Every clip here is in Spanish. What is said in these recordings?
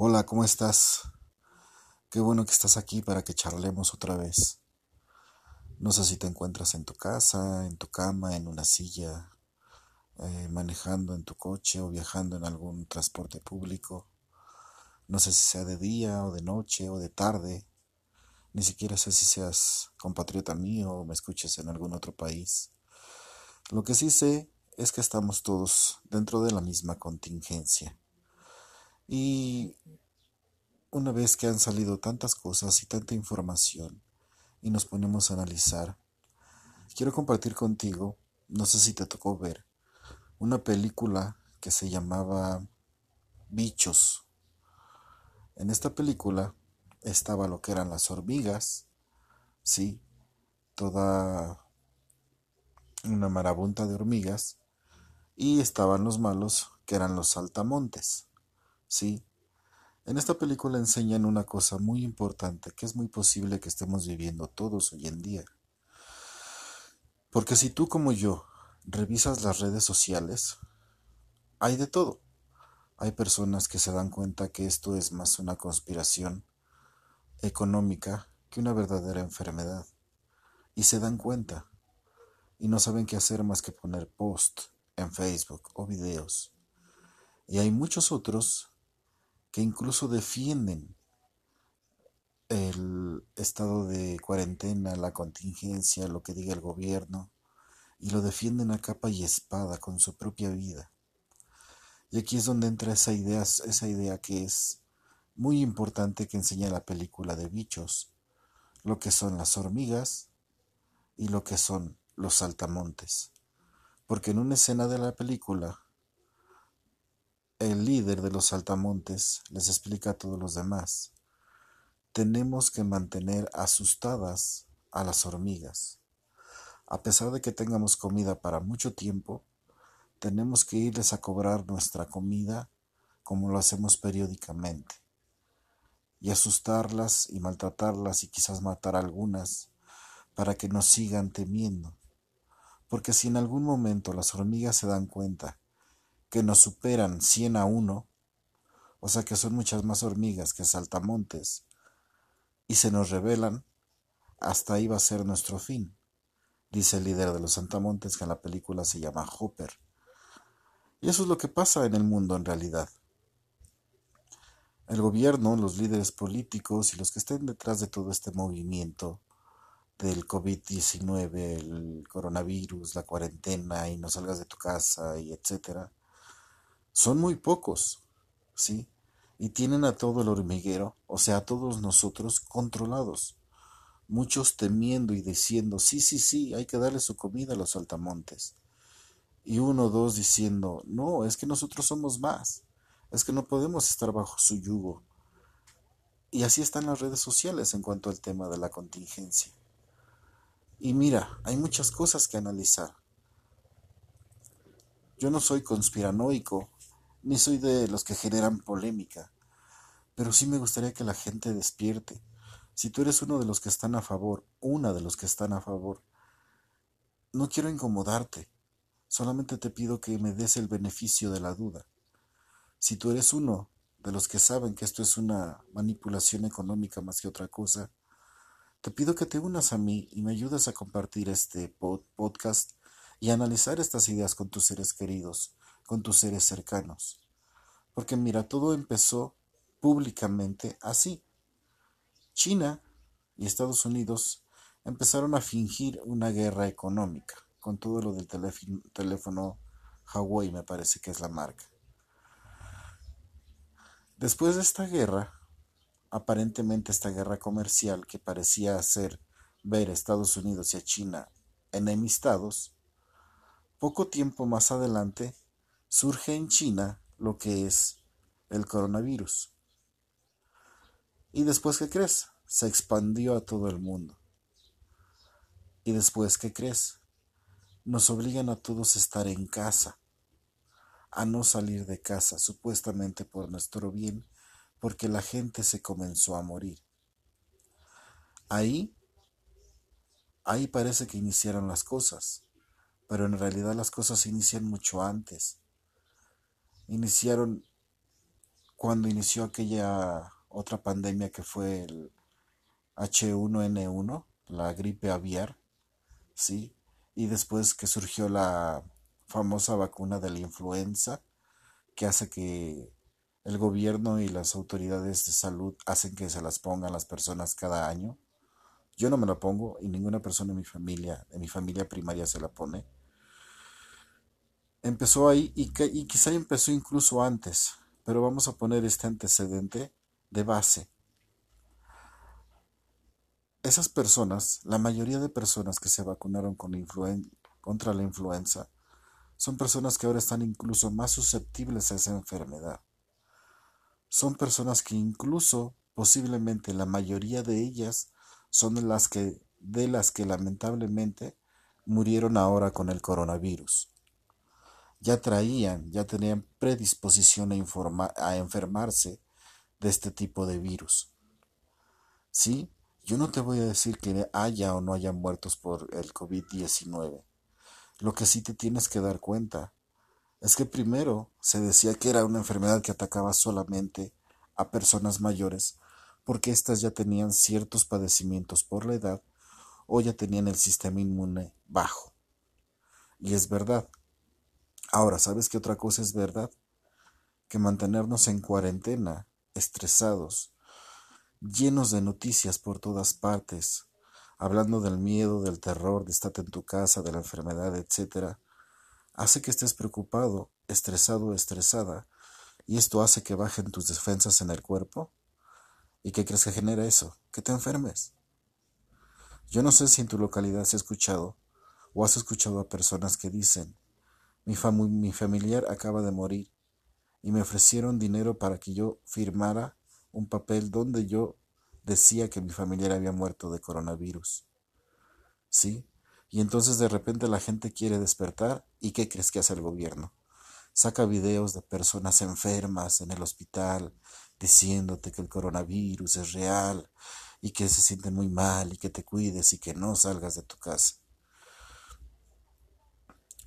Hola, ¿cómo estás? Qué bueno que estás aquí para que charlemos otra vez. No sé si te encuentras en tu casa, en tu cama, en una silla, eh, manejando en tu coche o viajando en algún transporte público. No sé si sea de día o de noche o de tarde. Ni siquiera sé si seas compatriota mío o me escuches en algún otro país. Lo que sí sé es que estamos todos dentro de la misma contingencia. Y una vez que han salido tantas cosas y tanta información y nos ponemos a analizar, quiero compartir contigo, no sé si te tocó ver, una película que se llamaba Bichos. En esta película estaba lo que eran las hormigas, sí, toda una marabunta de hormigas, y estaban los malos, que eran los saltamontes, sí. En esta película enseñan una cosa muy importante que es muy posible que estemos viviendo todos hoy en día. Porque si tú como yo revisas las redes sociales, hay de todo. Hay personas que se dan cuenta que esto es más una conspiración económica que una verdadera enfermedad. Y se dan cuenta. Y no saben qué hacer más que poner post en Facebook o videos. Y hay muchos otros que incluso defienden el estado de cuarentena, la contingencia, lo que diga el gobierno, y lo defienden a capa y espada con su propia vida. Y aquí es donde entra esa idea, esa idea que es muy importante que enseña la película de bichos, lo que son las hormigas y lo que son los saltamontes. Porque en una escena de la película, el líder de los saltamontes les explica a todos los demás, tenemos que mantener asustadas a las hormigas. A pesar de que tengamos comida para mucho tiempo, tenemos que irles a cobrar nuestra comida como lo hacemos periódicamente, y asustarlas y maltratarlas y quizás matar algunas para que nos sigan temiendo. Porque si en algún momento las hormigas se dan cuenta que nos superan 100 a 1, o sea que son muchas más hormigas que saltamontes, y se nos revelan, hasta ahí va a ser nuestro fin, dice el líder de los saltamontes que en la película se llama Hopper. Y eso es lo que pasa en el mundo en realidad. El gobierno, los líderes políticos y los que estén detrás de todo este movimiento del COVID-19, el coronavirus, la cuarentena y no salgas de tu casa y etcétera, son muy pocos, ¿sí? Y tienen a todo el hormiguero, o sea, a todos nosotros controlados. Muchos temiendo y diciendo, sí, sí, sí, hay que darle su comida a los saltamontes. Y uno o dos diciendo, no, es que nosotros somos más, es que no podemos estar bajo su yugo. Y así están las redes sociales en cuanto al tema de la contingencia. Y mira, hay muchas cosas que analizar. Yo no soy conspiranoico, ni soy de los que generan polémica, pero sí me gustaría que la gente despierte. Si tú eres uno de los que están a favor, una de los que están a favor, no quiero incomodarte, solamente te pido que me des el beneficio de la duda. Si tú eres uno de los que saben que esto es una manipulación económica más que otra cosa, te pido que te unas a mí y me ayudes a compartir este podcast y analizar estas ideas con tus seres queridos, con tus seres cercanos. Porque mira, todo empezó públicamente así. China y Estados Unidos empezaron a fingir una guerra económica, con todo lo del teléfono Huawei, me parece que es la marca. Después de esta guerra, aparentemente esta guerra comercial que parecía hacer ver a Estados Unidos y a China enemistados, poco tiempo más adelante surge en China lo que es el coronavirus. Y después, ¿qué crees? Se expandió a todo el mundo. Y después, ¿qué crees? Nos obligan a todos a estar en casa, a no salir de casa, supuestamente por nuestro bien, porque la gente se comenzó a morir. Ahí, ahí parece que iniciaron las cosas pero en realidad las cosas se inician mucho antes. Iniciaron cuando inició aquella otra pandemia que fue el H1N1, la gripe aviar, ¿sí? Y después que surgió la famosa vacuna de la influenza, que hace que el gobierno y las autoridades de salud hacen que se las pongan las personas cada año. Yo no me la pongo y ninguna persona en mi familia, de mi familia primaria se la pone. Empezó ahí y, y quizá empezó incluso antes, pero vamos a poner este antecedente de base. Esas personas, la mayoría de personas que se vacunaron con contra la influenza, son personas que ahora están incluso más susceptibles a esa enfermedad. Son personas que incluso, posiblemente la mayoría de ellas, son las que, de las que lamentablemente murieron ahora con el coronavirus ya traían, ya tenían predisposición a, enfermarse de este tipo de virus. ¿Sí? Yo no te voy a decir que haya o no haya muertos por el COVID-19. Lo que sí te tienes que dar cuenta es que primero se decía que era una enfermedad que atacaba solamente a personas mayores porque éstas ya tenían ciertos padecimientos por la edad o ya tenían el sistema inmune bajo. Y es verdad, Ahora, ¿sabes qué otra cosa es verdad? Que mantenernos en cuarentena, estresados, llenos de noticias por todas partes, hablando del miedo, del terror, de estar en tu casa, de la enfermedad, etc., hace que estés preocupado, estresado o estresada, y esto hace que bajen tus defensas en el cuerpo. ¿Y qué crees que genera eso? Que te enfermes. Yo no sé si en tu localidad se ha escuchado o has escuchado a personas que dicen, mi, familiar acaba de morir y me ofrecieron dinero para que yo firmara un papel donde yo decía que mi familiar había muerto de coronavirus. ¿Sí? Y entonces de repente la gente quiere despertar y ¿qué crees que hace el gobierno? Saca videos de personas enfermas en el hospital diciéndote que el coronavirus es real y que se sienten muy mal y que te cuides y que no salgas de tu casa.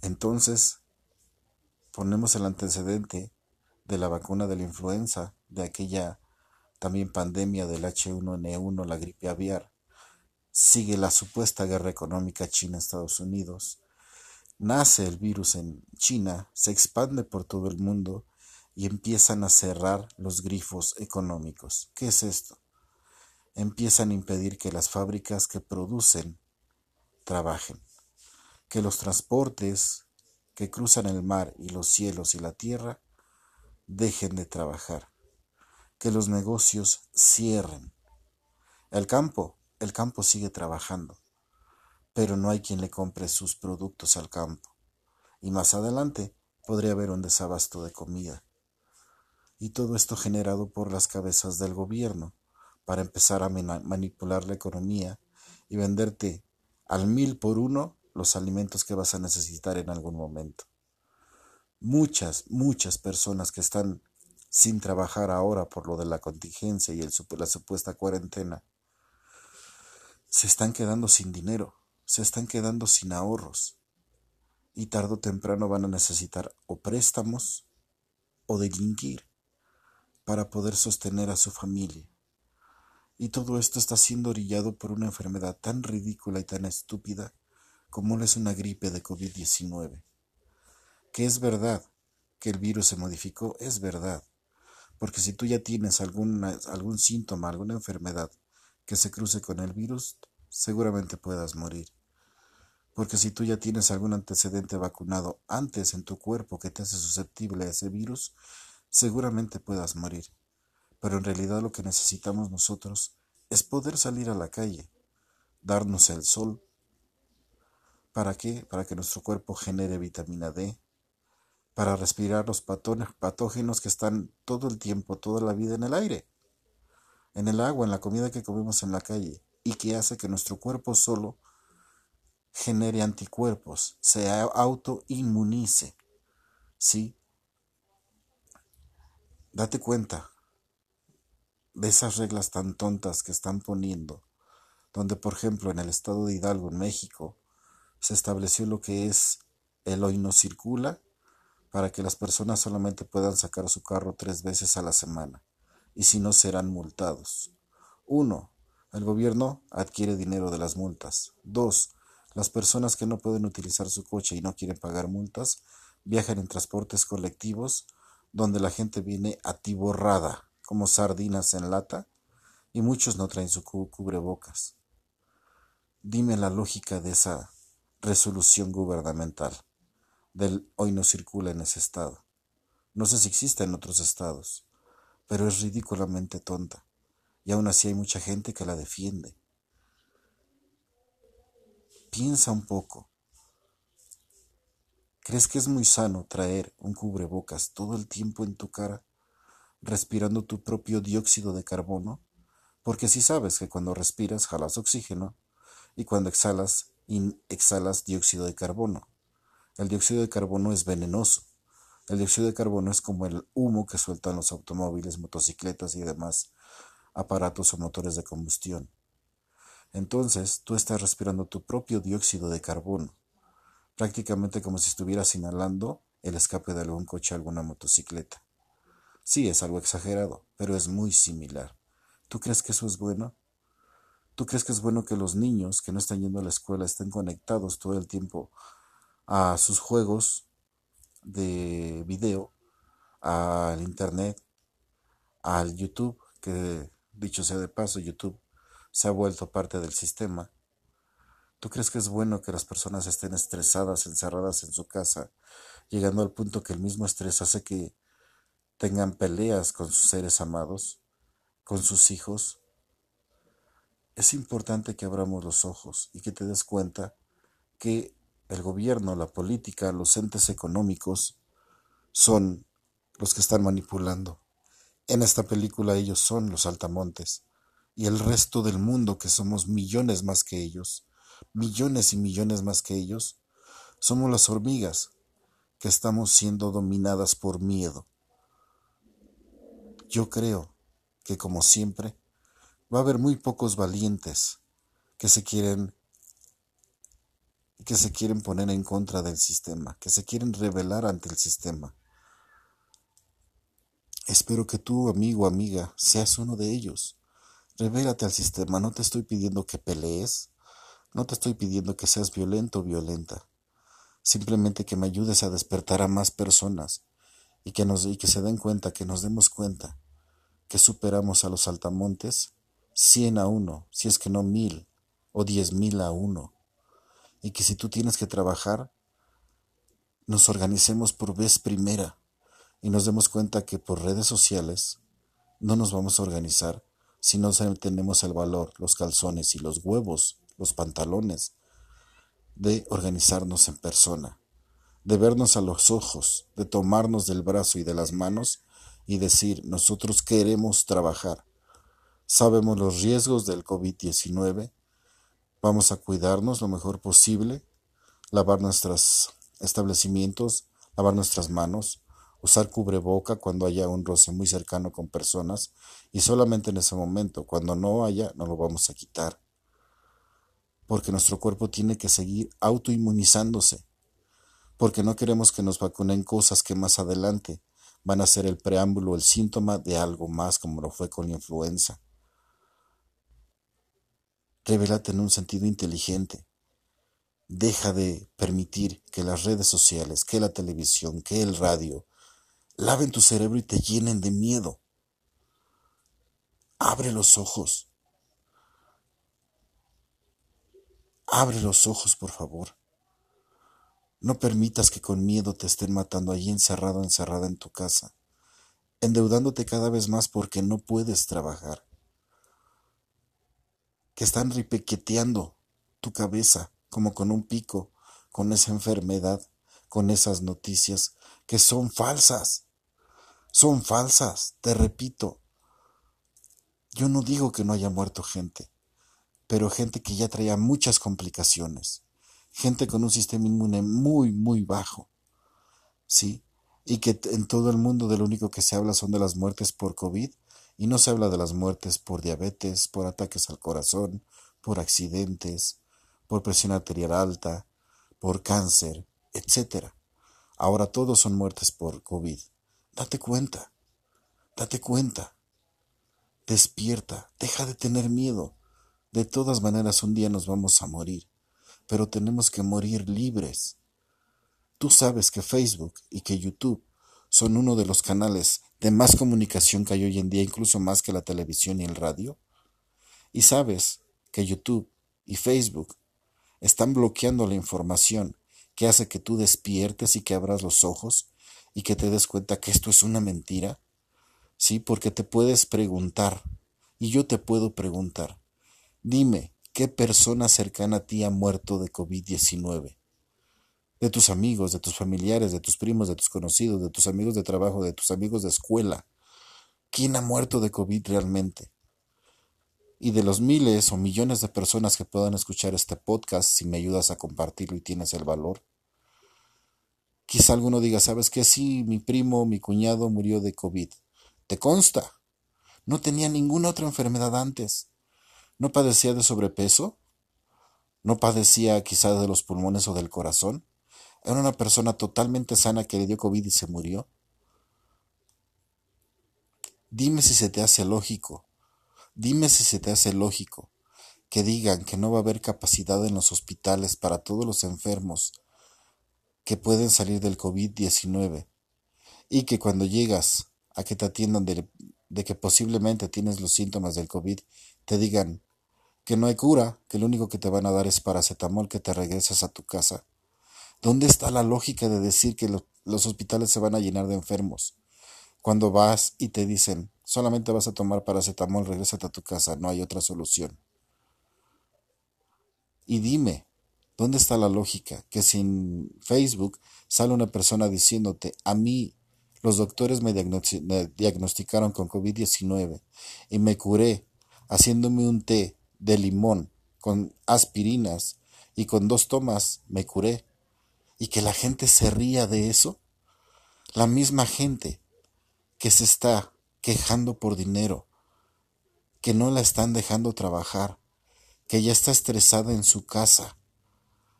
Entonces, ponemos el antecedente de la vacuna de la influenza, de aquella también pandemia del H1N1, la gripe aviar, sigue la supuesta guerra económica China-Estados Unidos, nace el virus en China, se expande por todo el mundo y empiezan a cerrar los grifos económicos. ¿Qué es esto? Empiezan a impedir que las fábricas que producen trabajen, que los transportes, que cruzan el mar y los cielos y la tierra dejen de trabajar, que los negocios cierren. El campo, el campo sigue trabajando, pero no hay quien le compre sus productos al campo. Y más adelante podría haber un desabasto de comida. Y todo esto generado por las cabezas del gobierno para empezar a manipular la economía y venderte al mil por uno los alimentos que vas a necesitar en algún momento. Muchas, muchas personas que están sin trabajar ahora por lo de la contingencia y el, la supuesta cuarentena, se están quedando sin dinero, se están quedando sin ahorros y tarde o temprano van a necesitar o préstamos o delinquir para poder sostener a su familia. Y todo esto está siendo orillado por una enfermedad tan ridícula y tan estúpida como es una gripe de COVID-19. Que es verdad que el virus se modificó, es verdad. Porque si tú ya tienes algún síntoma, alguna enfermedad que se cruce con el virus, seguramente puedas morir. Porque si tú ya tienes algún antecedente vacunado antes en tu cuerpo que te hace susceptible a ese virus, seguramente puedas morir. Pero en realidad lo que necesitamos nosotros es poder salir a la calle, darnos el sol, ¿Para qué? Para que nuestro cuerpo genere vitamina D, para respirar los patógenos que están todo el tiempo, toda la vida en el aire, en el agua, en la comida que comemos en la calle, y que hace que nuestro cuerpo solo genere anticuerpos, se autoinmunice. ¿Sí? Date cuenta de esas reglas tan tontas que están poniendo, donde por ejemplo en el estado de Hidalgo, en México, se estableció lo que es el hoy no circula, para que las personas solamente puedan sacar su carro tres veces a la semana, y si no serán multados. 1. El gobierno adquiere dinero de las multas. 2. Las personas que no pueden utilizar su coche y no quieren pagar multas viajan en transportes colectivos donde la gente viene atiborrada como sardinas en lata y muchos no traen su cubrebocas. Dime la lógica de esa resolución gubernamental del hoy no circula en ese estado. No sé si existe en otros estados, pero es ridículamente tonta, y aún así hay mucha gente que la defiende. Piensa un poco. ¿Crees que es muy sano traer un cubrebocas todo el tiempo en tu cara, respirando tu propio dióxido de carbono? Porque si sabes que cuando respiras jalas oxígeno y cuando exhalas, exhalas dióxido de carbono. El dióxido de carbono es venenoso. El dióxido de carbono es como el humo que sueltan los automóviles, motocicletas y demás aparatos o motores de combustión. Entonces, tú estás respirando tu propio dióxido de carbono, prácticamente como si estuvieras inhalando el escape de algún coche o alguna motocicleta. Sí, es algo exagerado, pero es muy similar. ¿Tú crees que eso es bueno? ¿Tú crees que es bueno que los niños que no están yendo a la escuela estén conectados todo el tiempo a sus juegos de video, al internet, al YouTube, que dicho sea de paso, YouTube se ha vuelto parte del sistema. ¿Tú crees que es bueno que las personas estén estresadas, encerradas en su casa, llegando al punto que el mismo estrés hace que tengan peleas con sus seres amados, con sus hijos? Es importante que abramos los ojos y que te des cuenta que el gobierno, la política, los entes económicos son los que están manipulando. En esta película ellos son los altamontes y el resto del mundo, que somos millones más que ellos, millones y millones más que ellos, somos las hormigas que estamos siendo dominadas por miedo. Yo creo que como siempre va a haber muy pocos valientes que se quieren que se quieren poner en contra del sistema, que se quieren rebelar ante el sistema. Espero que tú, amigo, amiga, seas uno de ellos. Revélate al sistema, no te estoy pidiendo que pelees, no te estoy pidiendo que seas violento o violenta. Simplemente que me ayudes a despertar a más personas y que, nos, y que se den cuenta, que nos demos cuenta que superamos a los altamontes cien a uno, si es que no mil o diez mil a uno y que si tú tienes que trabajar, nos organicemos por vez primera y nos demos cuenta que por redes sociales no nos vamos a organizar si no tenemos el valor, los calzones y los huevos, los pantalones, de organizarnos en persona, de vernos a los ojos, de tomarnos del brazo y de las manos y decir, nosotros queremos trabajar. Sabemos los riesgos del COVID-19 Vamos a cuidarnos lo mejor posible, lavar nuestros establecimientos, lavar nuestras manos, usar cubreboca cuando haya un roce muy cercano con personas y solamente en ese momento, cuando no haya, no lo vamos a quitar. Porque nuestro cuerpo tiene que seguir autoinmunizándose. Porque no queremos que nos vacunen cosas que más adelante van a ser el preámbulo, el síntoma de algo más como lo fue con la influenza. Revélate en un sentido inteligente. Deja de permitir que las redes sociales, que la televisión, que el radio laven tu cerebro y te llenen de miedo. Abre los ojos. Abre los ojos, por favor. No permitas que con miedo te estén matando allí encerrado, encerrada en tu casa, endeudándote cada vez más porque no puedes trabajar que están ripequeteando tu cabeza como con un pico, con esa enfermedad, con esas noticias que son falsas. Son falsas, te repito. Yo no digo que no haya muerto gente, pero gente que ya traía muchas complicaciones, gente con un sistema inmune muy, muy bajo, ¿sí? Y que en todo el mundo de lo único que se habla son de las muertes por COVID y no se habla de las muertes por diabetes, por ataques al corazón, por accidentes, por presión arterial alta, por cáncer, etc. Ahora todos son muertes por COVID. Date cuenta, date cuenta. Despierta, deja de tener miedo. De todas maneras un día nos vamos a morir, pero tenemos que morir libres. Tú sabes que Facebook y que YouTube son uno de los canales de más comunicación que hay hoy en día, incluso más que la televisión y el radio. Y sabes que YouTube y Facebook están bloqueando la información que hace que tú despiertes y que abras los ojos y que te des cuenta que esto es una mentira. Sí, porque te puedes preguntar, y yo te puedo preguntar, dime, ¿qué persona cercana a ti ha muerto de COVID-19? De tus amigos, de tus familiares, de tus primos, de tus conocidos, de tus amigos de trabajo, de tus amigos de escuela. ¿Quién ha muerto de COVID realmente? Y de los miles o millones de personas que puedan escuchar este podcast, si me ayudas a compartirlo y tienes el valor, quizá alguno diga, ¿sabes qué? Sí, mi primo, mi cuñado murió de COVID. ¿Te consta? No tenía ninguna otra enfermedad antes. ¿No padecía de sobrepeso? ¿No padecía quizá de los pulmones o del corazón? ¿Era una persona totalmente sana que le dio COVID y se murió? Dime si se te hace lógico. Dime si se te hace lógico que digan que no va a haber capacidad en los hospitales para todos los enfermos que pueden salir del COVID-19 y que cuando llegas a que te atiendan de, que posiblemente tienes los síntomas del COVID, te digan que no hay cura, que lo único que te van a dar es paracetamol, que te regreses a tu casa. ¿Dónde está la lógica de decir que los hospitales se van a llenar de enfermos? Cuando vas y te dicen, solamente vas a tomar paracetamol, regrésate a tu casa, no hay otra solución. Y dime, ¿dónde está la lógica? Que sin Facebook sale una persona diciéndote, a mí los doctores me, diagnosticaron con COVID-19 y me curé haciéndome un té de limón con aspirinas y con dos tomas me curé. Y que la gente se ría de eso. La misma gente que se está quejando por dinero, que no la están dejando trabajar, que ya está estresada en su casa,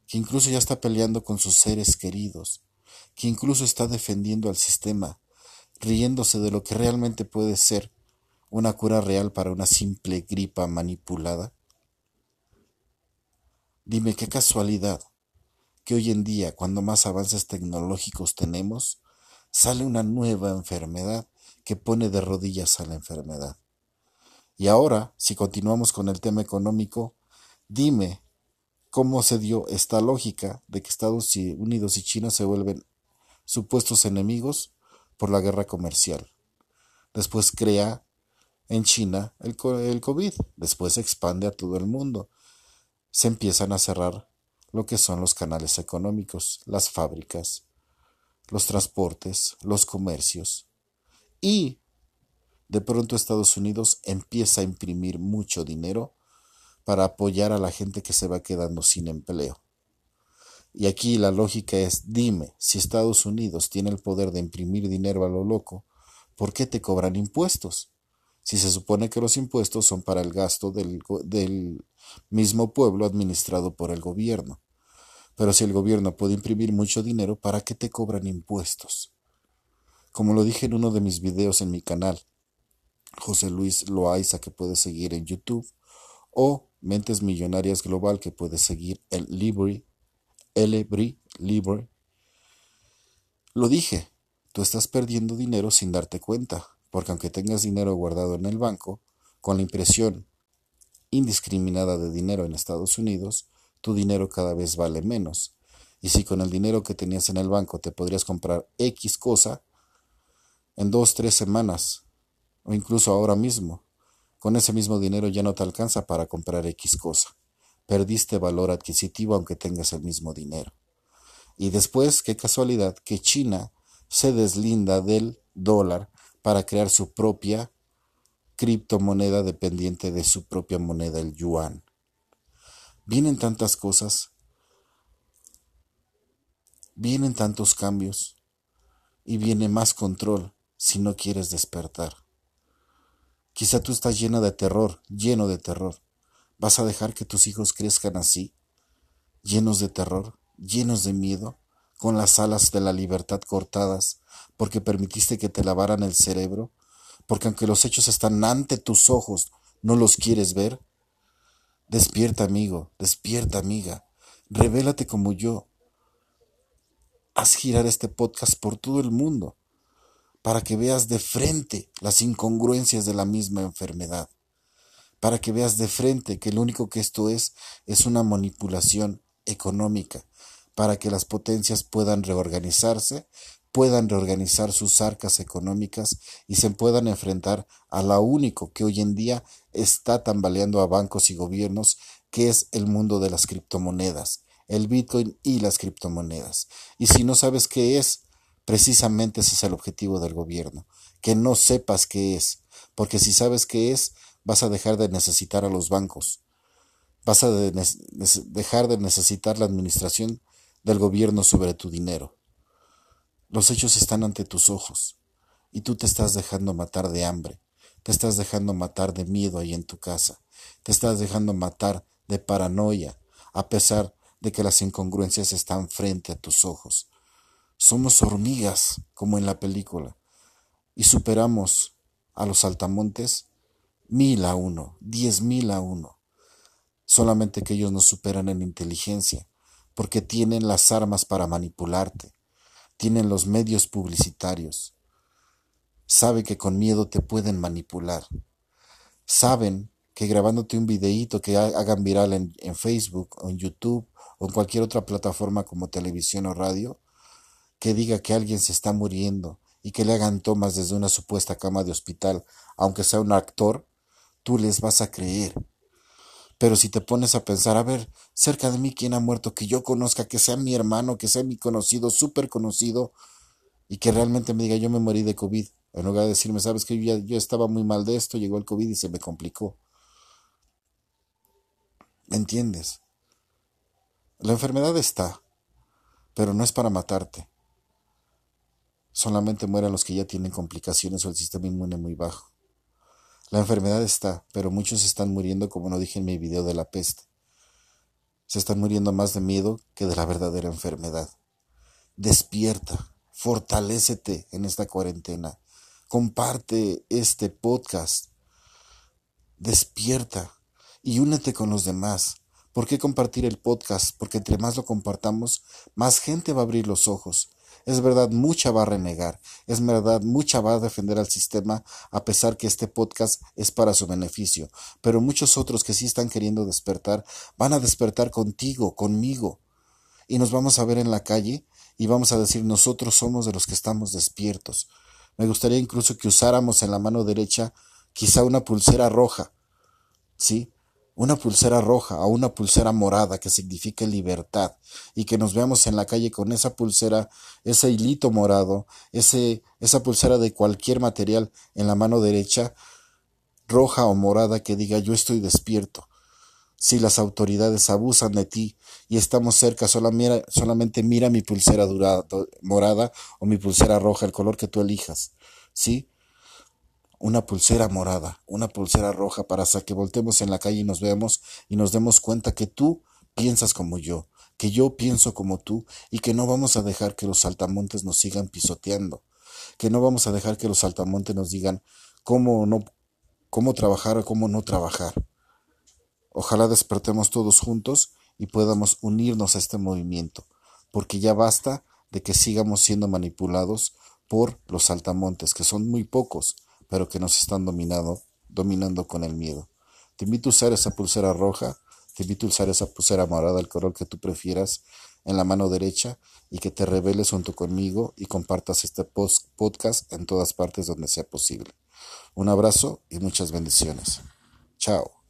que incluso ya está peleando con sus seres queridos, que incluso está defendiendo al sistema, riéndose de lo que realmente puede ser una cura real para una simple gripa manipulada? Dime qué casualidad que hoy en día, cuando más avances tecnológicos tenemos, sale una nueva enfermedad que pone de rodillas a la enfermedad. Y ahora, si continuamos con el tema económico, dime cómo se dio esta lógica de que Estados Unidos y China se vuelven supuestos enemigos por la guerra comercial. Después crea en China el, COVID, después se expande a todo el mundo. Se empiezan a cerrar lo que son los canales económicos, las fábricas, los transportes, los comercios. Y de pronto Estados Unidos empieza a imprimir mucho dinero para apoyar a la gente que se va quedando sin empleo. Y aquí la lógica es, dime, si Estados Unidos tiene el poder de imprimir dinero a lo loco, ¿por qué te cobran impuestos? Si se supone que los impuestos son para el gasto del, mismo pueblo administrado por el gobierno. Pero si el gobierno puede imprimir mucho dinero, ¿para qué te cobran impuestos? Como lo dije en uno de mis videos en mi canal, José Luis Loaiza, que puedes seguir en YouTube, o Mentes Millonarias Global, que puedes seguir en Libre Elebri Libre. Lo dije, tú estás perdiendo dinero sin darte cuenta, porque aunque tengas dinero guardado en el banco, con la impresión indiscriminada de dinero en Estados Unidos, tu dinero cada vez vale menos. Y si con el dinero que tenías en el banco te podrías comprar X cosa, en dos, tres semanas, o incluso ahora mismo, con ese mismo dinero ya no te alcanza para comprar X cosa perdiste valor adquisitivo aunque tengas el mismo dinero. Y después, qué casualidad, que China se deslinda del dólar para crear su propia criptomoneda dependiente de su propia moneda, el yuan. Vienen tantas cosas, vienen tantos cambios y viene más control si no quieres despertar. Quizá tú estás llena de terror, lleno de terror ¿Vas a dejar que tus hijos crezcan así, llenos de terror, llenos de miedo, con las alas de la libertad cortadas, porque permitiste que te lavaran el cerebro, porque aunque los hechos están ante tus ojos, no los quieres ver. Despierta, amigo, despierta, amiga, revélate como yo. Haz girar este podcast por todo el mundo para que veas de frente las incongruencias de la misma enfermedad, para que veas de frente que lo único que esto es es una manipulación económica, para que las potencias puedan reorganizarse, puedan reorganizar sus arcas económicas y se puedan enfrentar a lo único que hoy en día está tambaleando a bancos y gobiernos, que es el mundo de las criptomonedas, el Bitcoin y las criptomonedas. Y si no sabes qué es, Precisamente ese es el objetivo del gobierno, que no sepas qué es, porque si sabes qué es, vas a dejar de necesitar a los bancos, vas a dejar de necesitar la administración del gobierno sobre tu dinero. Los hechos están ante tus ojos y tú te estás dejando matar de hambre, te estás dejando matar de miedo ahí en tu casa, te estás dejando matar de paranoia, a pesar de que las incongruencias están frente a tus ojos. Somos hormigas, como en la película, y superamos a los saltamontes mil a uno, diez mil a uno. Solamente que ellos nos superan en inteligencia, porque tienen las armas para manipularte, tienen los medios publicitarios, saben que con miedo te pueden manipular, saben que grabándote un videíto que hagan viral en, Facebook en YouTube o en cualquier otra plataforma como televisión o radio, que diga que alguien se está muriendo y que le hagan tomas desde una supuesta cama de hospital, aunque sea un actor, tú les vas a creer. Pero si te pones a pensar, a ver, cerca de mí quién ha muerto, que yo conozca, que sea mi hermano, que sea mi conocido, súper conocido, y que realmente me diga yo me morí de COVID, en lugar de decirme, sabes que yo, yo estaba muy mal de esto, llegó el COVID y se me complicó. ¿Me entiendes? La enfermedad está, pero no es para matarte. Solamente mueren los que ya tienen complicaciones o el sistema inmune muy bajo. La enfermedad está, pero muchos están muriendo como no dije en mi video de la peste. Se están muriendo más de miedo que de la verdadera enfermedad. Despierta, fortalécete en esta cuarentena. Comparte este podcast. Despierta y únete con los demás. ¿Por qué compartir el podcast? Porque entre más lo compartamos, más gente va a abrir los ojos es verdad, mucha va a renegar, es verdad, mucha va a defender al sistema a pesar que este podcast es para su beneficio, pero muchos otros que sí están queriendo despertar van a despertar contigo, conmigo, y nos vamos a ver en la calle y vamos a decir nosotros somos de los que estamos despiertos. Me gustaría incluso que usáramos en la mano derecha quizá una pulsera roja, ¿sí? Una pulsera roja o una pulsera morada que signifique libertad y que nos veamos en la calle con esa pulsera, ese hilito morado, ese, esa pulsera de cualquier material en la mano derecha, roja o morada que diga yo estoy despierto. Si las autoridades abusan de ti y estamos cerca, solamente mira mi pulsera morada o mi pulsera roja, el color que tú elijas. ¿Sí? Una pulsera morada, una pulsera roja para que voltemos en la calle y nos veamos y nos demos cuenta que tú piensas como yo, que yo pienso como tú y que no vamos a dejar que los saltamontes nos sigan pisoteando, que no vamos a dejar que los saltamontes nos digan cómo no cómo trabajar o cómo no trabajar. Ojalá despertemos todos juntos y podamos unirnos a este movimiento, porque ya basta de que sigamos siendo manipulados por los saltamontes, que son muy pocos, pero que nos están dominando, dominando con el miedo. Te invito a usar esa pulsera roja, te invito a usar esa pulsera morada, el color que tú prefieras, en la mano derecha y que te reveles junto conmigo y compartas este podcast en todas partes donde sea posible. Un abrazo y muchas bendiciones. Chao.